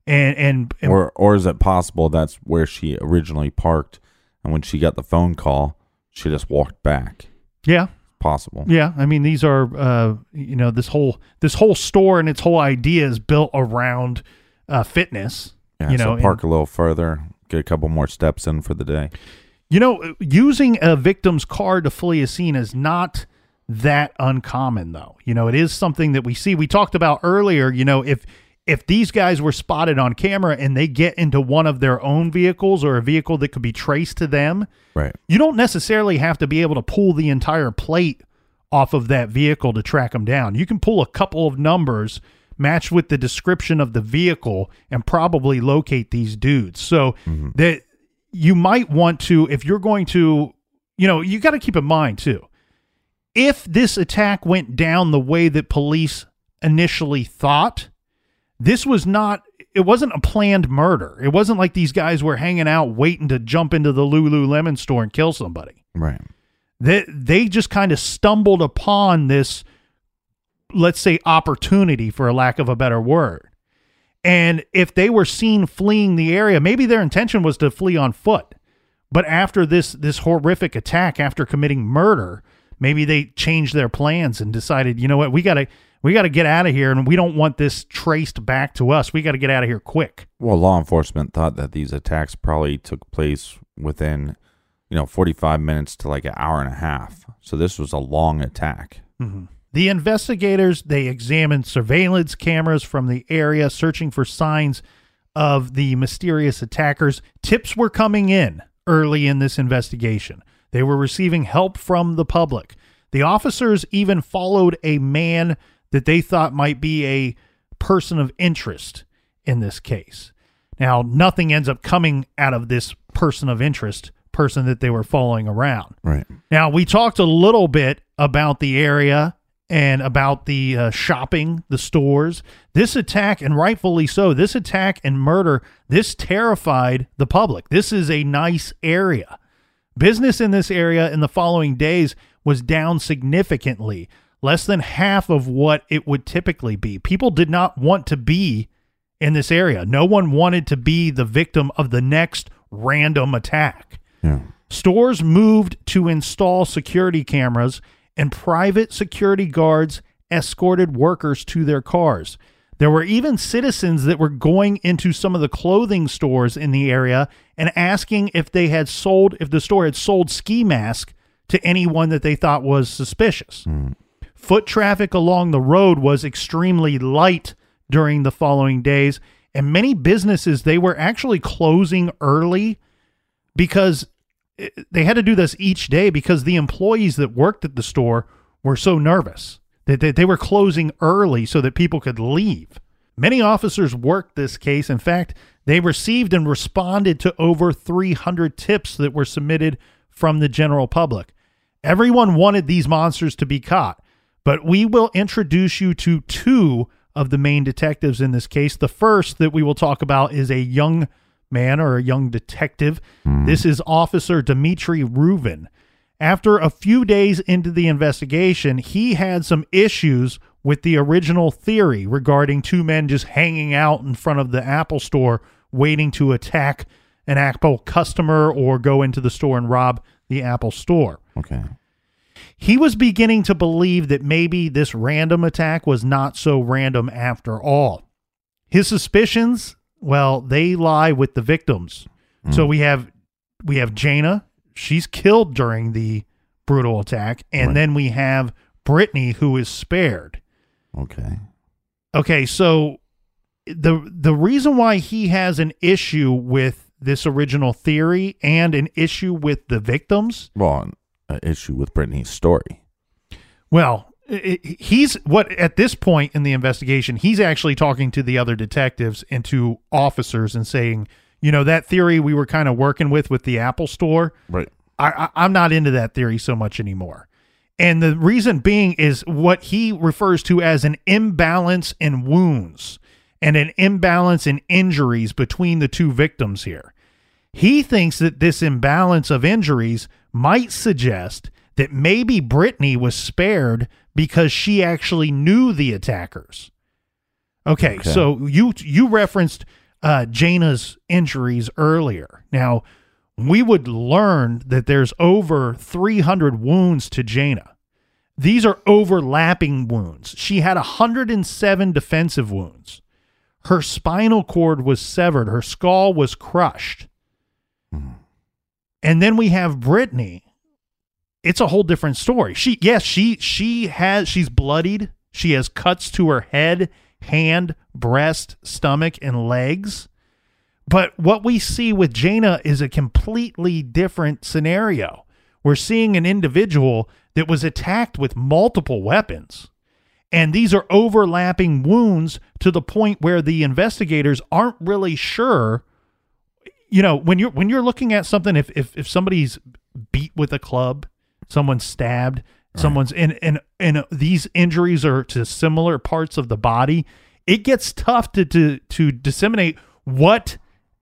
and and, and Or or is it possible that's where she originally parked, and when she got the phone call, she just walked back? yeah, Possible. Yeah, I mean these are uh you know this whole this whole store and its whole idea is built around uh fitness. Yeah, you so know, and- park a little further, get a couple more steps in for the day. You know, using a victim's car to flee a scene is not that uncommon though. You know, it is something that we see. We talked about earlier, you know, if if these guys were spotted on camera and they get into one of their own vehicles or a vehicle that could be traced to them, Right. you don't necessarily have to be able to pull the entire plate off of that vehicle to track them down. You can pull a couple of numbers match with the description of the vehicle and probably locate these dudes. So mm-hmm. that you might want to, if you're going to, you know, you got to keep in mind too. If this attack went down the way that police initially thought, this was not it wasn't a planned murder. It wasn't like these guys were hanging out waiting to jump into the Lululemon store and kill somebody. Right. They they just kind of stumbled upon this let's say opportunity for a lack of a better word. And if they were seen fleeing the area, maybe their intention was to flee on foot. But after this this horrific attack, after committing murder, maybe they changed their plans and decided, you know what, we gotta we gotta get out of here and we don't want this traced back to us. We gotta get out of here quick. Well, law enforcement thought that these attacks probably took place within, you know, 45 minutes to like an hour and a half. So this was a long attack. Mm-hmm. The investigators they examined surveillance cameras from the area, searching for signs of the mysterious attackers. Tips were coming in early in this investigation. They were receiving help from the public. The officers even followed a man that they thought might be a person of interest in this case. Now, nothing ends up coming out of this person of interest, person that they were following around. Right. Now, we talked a little bit about the area and about the uh, shopping, the stores. This attack, and rightfully so, this attack and murder, this terrified the public. This is a nice area. Business in this area in the following days was down significantly, less than half of what it would typically be. People did not want to be in this area. No one wanted to be the victim of the next random attack. Yeah. Stores moved to install security cameras, and private security guards escorted workers to their cars. There were even citizens that were going into some of the clothing stores in the area and asking if they had sold, if the store had sold ski masks to anyone that they thought was suspicious. Hmm. Foot traffic along the road was extremely light during the following days, and many businesses they were actually closing early because eh, they had to do this each day because the employees that worked at the store were so nervous that they, they were closing early so that people could leave. Many officers worked this case. In fact, they received and responded to over 300 tips that were submitted from the general public. Everyone wanted these monsters to be caught, but we will introduce you to two of the main detectives in this case. The first that we will talk about is a young man or a young detective. Hmm. This is Officer Dmitry Ruvin. After a few days into the investigation, he had some issues with the original theory regarding two men just hanging out in front of the Apple store waiting to attack an Apple customer or go into the store and rob the Apple store. Okay. He was beginning to believe that maybe this random attack was not so random after all. His suspicions, well, they lie with the victims. So hmm. we have we have Jayna, she's killed during the brutal attack, and Right. then we have Brittany who is spared. Okay. Okay, so the the reason why he has an issue with this original theory and an issue with the victims Well, an issue with Brittany's story. Well, he's what at this point in the investigation, he's actually talking to the other detectives and to officers and saying, you know, that theory we were kind of working with with the Apple store. Right. I, I, I'm not into that theory so much anymore. And the reason being is what he refers to as an imbalance in wounds and an imbalance in injuries between the two victims here. He thinks that this imbalance of injuries might suggest that maybe Brittany was spared because she actually knew the attackers. Okay, Okay. so you you referenced uh, Jayna's injuries earlier. Now, we would learn that there's over 300 wounds to Jayna. These are overlapping wounds. She had 107 defensive wounds. Her spinal cord was severed. Her skull was crushed. And then we have Brittany. It's a whole different story. She yes, she she has she's bloodied. She has cuts to her head, hand, breast, stomach, and legs. But what we see with Jayna is a completely different scenario. We're seeing an individual that was attacked with multiple weapons. And these are overlapping wounds to the point where the investigators aren't really sure. You know, when you're when you're looking at something, if if, if somebody's beat with a club, someone's stabbed, someone's and and and these injuries are to similar parts of the body, it gets tough to to to disseminate what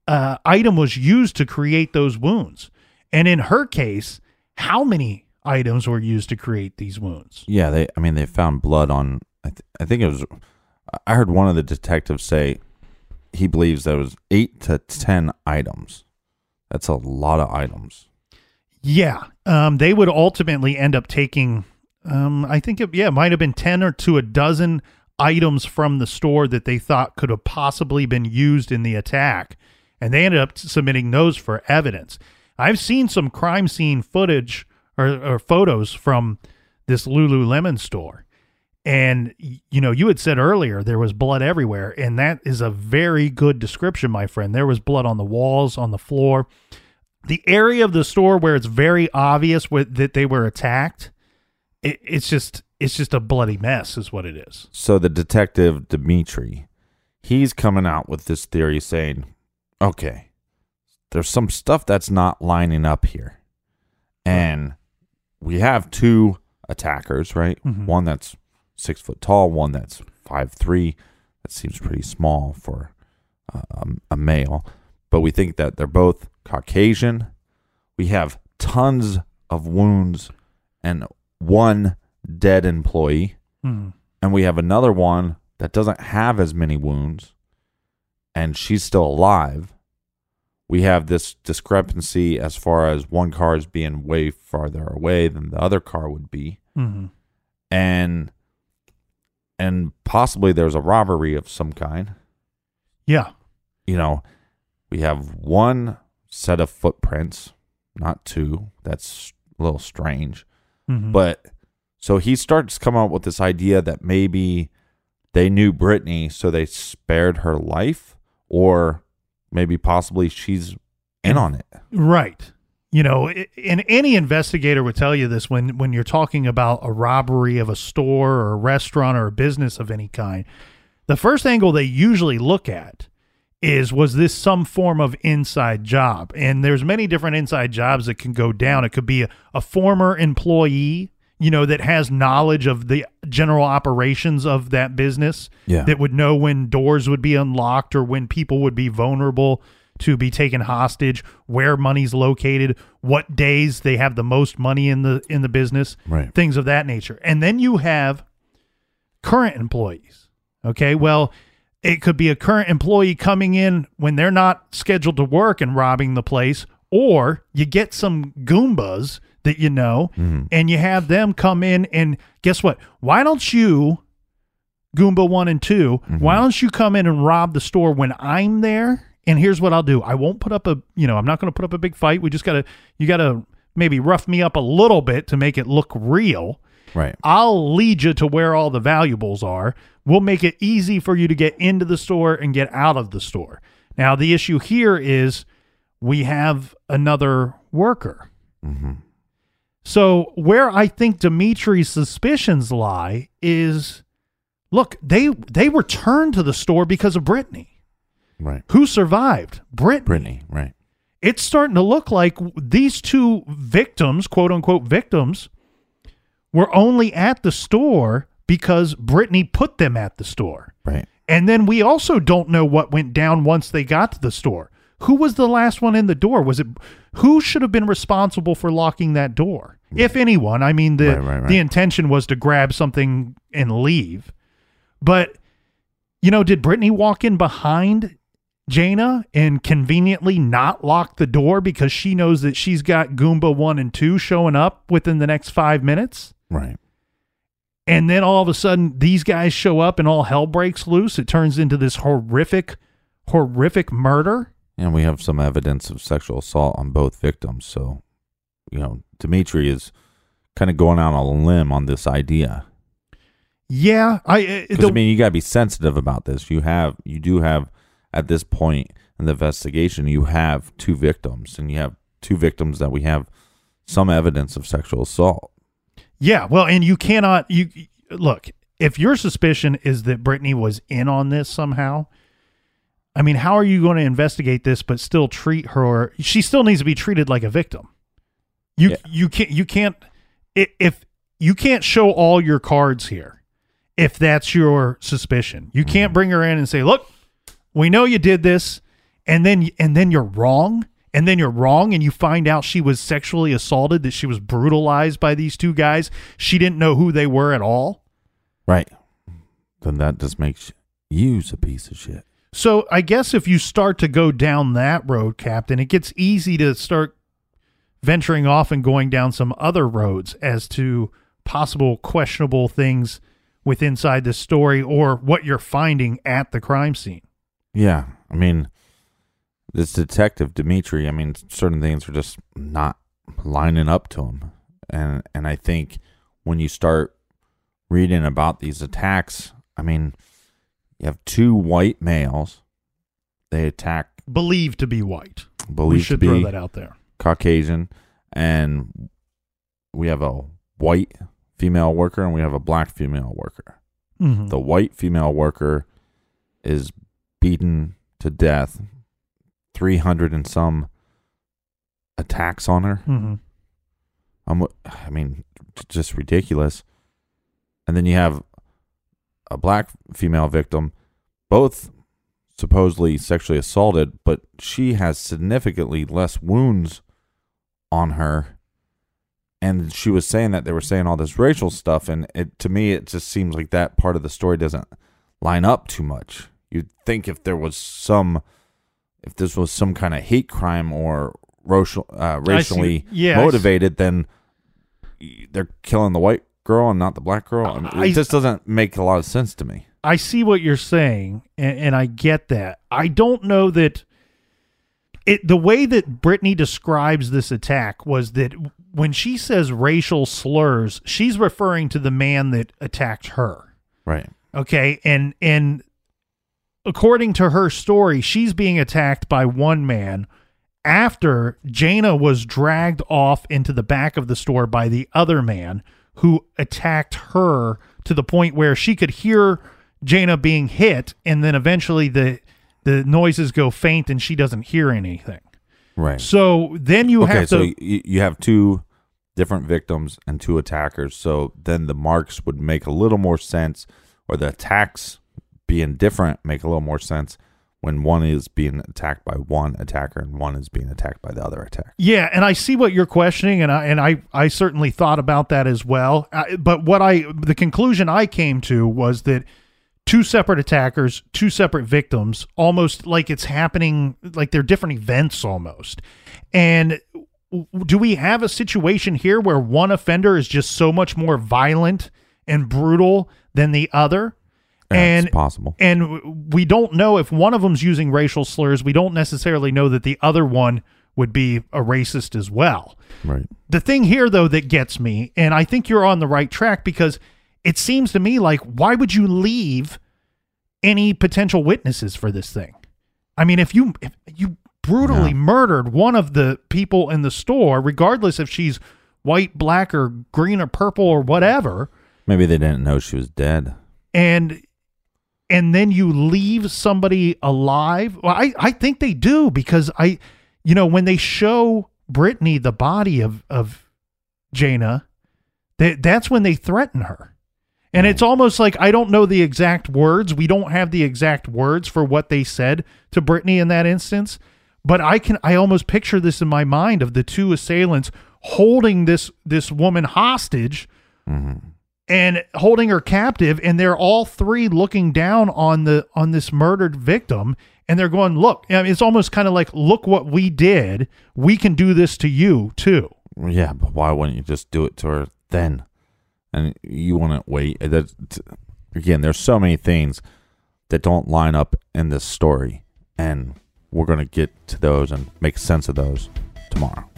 uh, item was used to create those wounds. And in her case, how many items were used to create these wounds? Yeah, they. I mean, they found blood on. I, th- I think it was. I heard one of the detectives say he believes there was eight to ten items. That's a lot of items. Yeah, um, they would ultimately end up taking. Um, I think it, yeah, it might have been ten or to a dozen items from the store that they thought could have possibly been used in the attack, and they ended up submitting those for evidence. I've seen some crime scene footage or, or photos from this Lululemon store, and you know, you had said earlier there was blood everywhere, and that is a very good description, my friend. There was blood on the walls, on the floor the area of the store where it's very obvious with, that they were attacked it, it's just it's just a bloody mess is what it is. So the detective Dmitry, he's coming out with this theory saying, "Okay, there's some stuff that's not lining up here, and we have two attackers, right? One that's six foot tall, one that's five three. That seems pretty small for uh, um, a male, but we think that they're both Caucasian. We have tons of wounds and one dead employee. And we have another one that doesn't have as many wounds and she's still alive. We have this discrepancy as far as one car is being way farther away than the other car would be. Mm-hmm. and and possibly there's a robbery of some kind. Yeah. You know we have one set of footprints not two that's a little strange Mhm. but so he starts coming up with this idea that maybe they knew Brittany, so they spared her life, or maybe possibly she's in on it. right you know and any investigator would tell you this when when you're talking about a robbery of a store or a restaurant or a business of any kind the first angle they usually look at is was this some form of inside job and there's many different inside jobs that can go down it could be a, a former employee you know that has knowledge of the general operations of that business Yeah. that would know when doors would be unlocked or when people would be vulnerable to be taken hostage where money's located what days they have the most money in the in the business Right. things of that nature and then you have current employees. Okay. Well, it could be a current employee coming in when they're not scheduled to work and robbing the place, or you get some Goombas that you know mm-hmm. and you have them come in and guess what? Why don't you, Goomba one and 2 mm-hmm. why don't you come in and rob the store when I'm there? And here's what I'll do. I won't put up a, you know, I'm not going to put up a big fight. We just got to, you got to maybe rough me up a little bit to make it look real. Right. I'll lead you to where all the valuables are. We'll make it easy for you to get into the store and get out of the store. Now, the issue here is we have another worker. Mm-hmm. So, where I think Dmitry's suspicions lie is look, they they returned to the store because of Brittany. Right. Who survived? Brittany. Brittany. Right. It's starting to look like these two victims, quote unquote victims, were only at the store because Brittany put them at the store. Right. And then we also don't know what went down once they got to the store. Who was the last one in the door? Was it who should have been responsible for locking that door? If anyone, I mean the Right, right, right. the intention was to grab something and leave. But you know, did Brittany walk in behind Jayna and conveniently not lock the door because she knows that she's got Goomba 1 and 2 showing up within the next 5 minutes? Right. And then all of a sudden these guys show up and all hell breaks loose it turns into this horrific horrific murder And we have some evidence of sexual assault on both victims. So, you know, Dmitry is kind of going out on a limb on this idea. yeah i uh, the, I mean, you got to be sensitive about this. You have, you do have, at this point in the investigation, you have two victims, and you have two victims that we have some evidence of sexual assault. Yeah well and you cannot you look if your suspicion is that Brittany was in on this somehow, I mean, how are you going to investigate this but still treat her? She still needs to be treated like a victim. You Yeah. you can't you can't if you can't show all your cards here if that's your suspicion. You can't mm-hmm. bring her in and say, "Look, we know you did this," and then and then you're wrong, and then you're wrong, and you find out she was sexually assaulted, that she was brutalized by these two guys. She didn't know who they were at all. Right. Then that just makes you a piece of shit. So I guess if you start to go down that road, Captain, it gets easy to start venturing off and going down some other roads as to possible questionable things with inside the story or what you're finding at the crime scene. Yeah. I mean, this detective Dmitry, I mean, certain things are just not lining up to him. And and I think when you start reading about these attacks, I mean, you have two white males. They attack Believed to be white. we believed to should be throw that out there. Caucasian, and we have a white female worker and we have a black female worker. Mhm. The white female worker is beaten to death, 300 and some attacks on her. Mhm. I'm, I mean, just ridiculous. And then you have a black female victim, both supposedly sexually assaulted, but she has significantly less wounds on her. And she was saying that they were saying all this racial stuff, and it to me it just seems like that part of the story doesn't line up too much. You'd think if there was some, if this was some kind of hate crime or racial, uh, racially Yeah, motivated, then they're killing the white girl and not the black girl. I mean, I- it just doesn't make a lot of sense to me. I see what you're saying, and, and I get that. I don't know that it. The way that Brittany describes this attack was that when she says racial slurs, she's referring to the man that attacked her. Right. Okay, and and according to her story, she's being attacked by one man after Jayna was dragged off into the back of the store by the other man who attacked her to the point where she could hear Jayna being hit and then eventually the the noises go faint and she doesn't hear anything. Right. So then you okay, have so to y- you have two different victims and two attackers. So then the marks would make a little more sense, or the attacks being different make a little more sense when one is being attacked by one attacker and one is being attacked by the other attacker. Yeah, and I see what you're questioning, and I and I I certainly thought about that as well. I, but what I the conclusion I came to was that two separate attackers, two separate victims, almost like it's happening like they're different events almost. And do we have a situation here where one offender is just so much more violent and brutal than the other? And possible. and we don't know if one of them's using racial slurs. We don't necessarily know that the other one would be a racist as well. Right. The thing here, though, that gets me, and I think you're on the right track because it seems to me like why would you leave any potential witnesses for this thing? I mean, if you if you brutally Yeah. murdered one of the people in the store, regardless if she's white, black, or green, or purple, or whatever, Maybe they didn't know she was dead. and and then you leave somebody alive? Well i i think they do because i you know when they show brittany the body of of Jayna that that's when they threaten her. And it's almost like i don't know the exact words. We don't have the exact words for what they said to brittany in that instance but i can i almost picture this in my mind of the two assailants holding this this woman hostage mm-hmm. And holding her captive and they're all three looking down on the on this murdered victim and they're going look I mean, it's almost kind of like look what we did we can do this to you too Yeah, but why wouldn't you just do it to her then? And you wouldn't wait. That again, there's so many things that don't line up in this story, and we're gonna get to those and make sense of those tomorrow.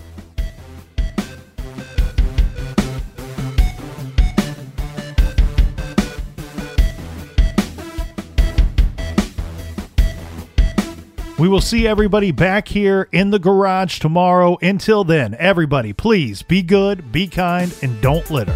We will see everybody back here in the garage tomorrow. Until then everybody please be good be kind and don't litter